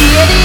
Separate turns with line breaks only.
Yeah.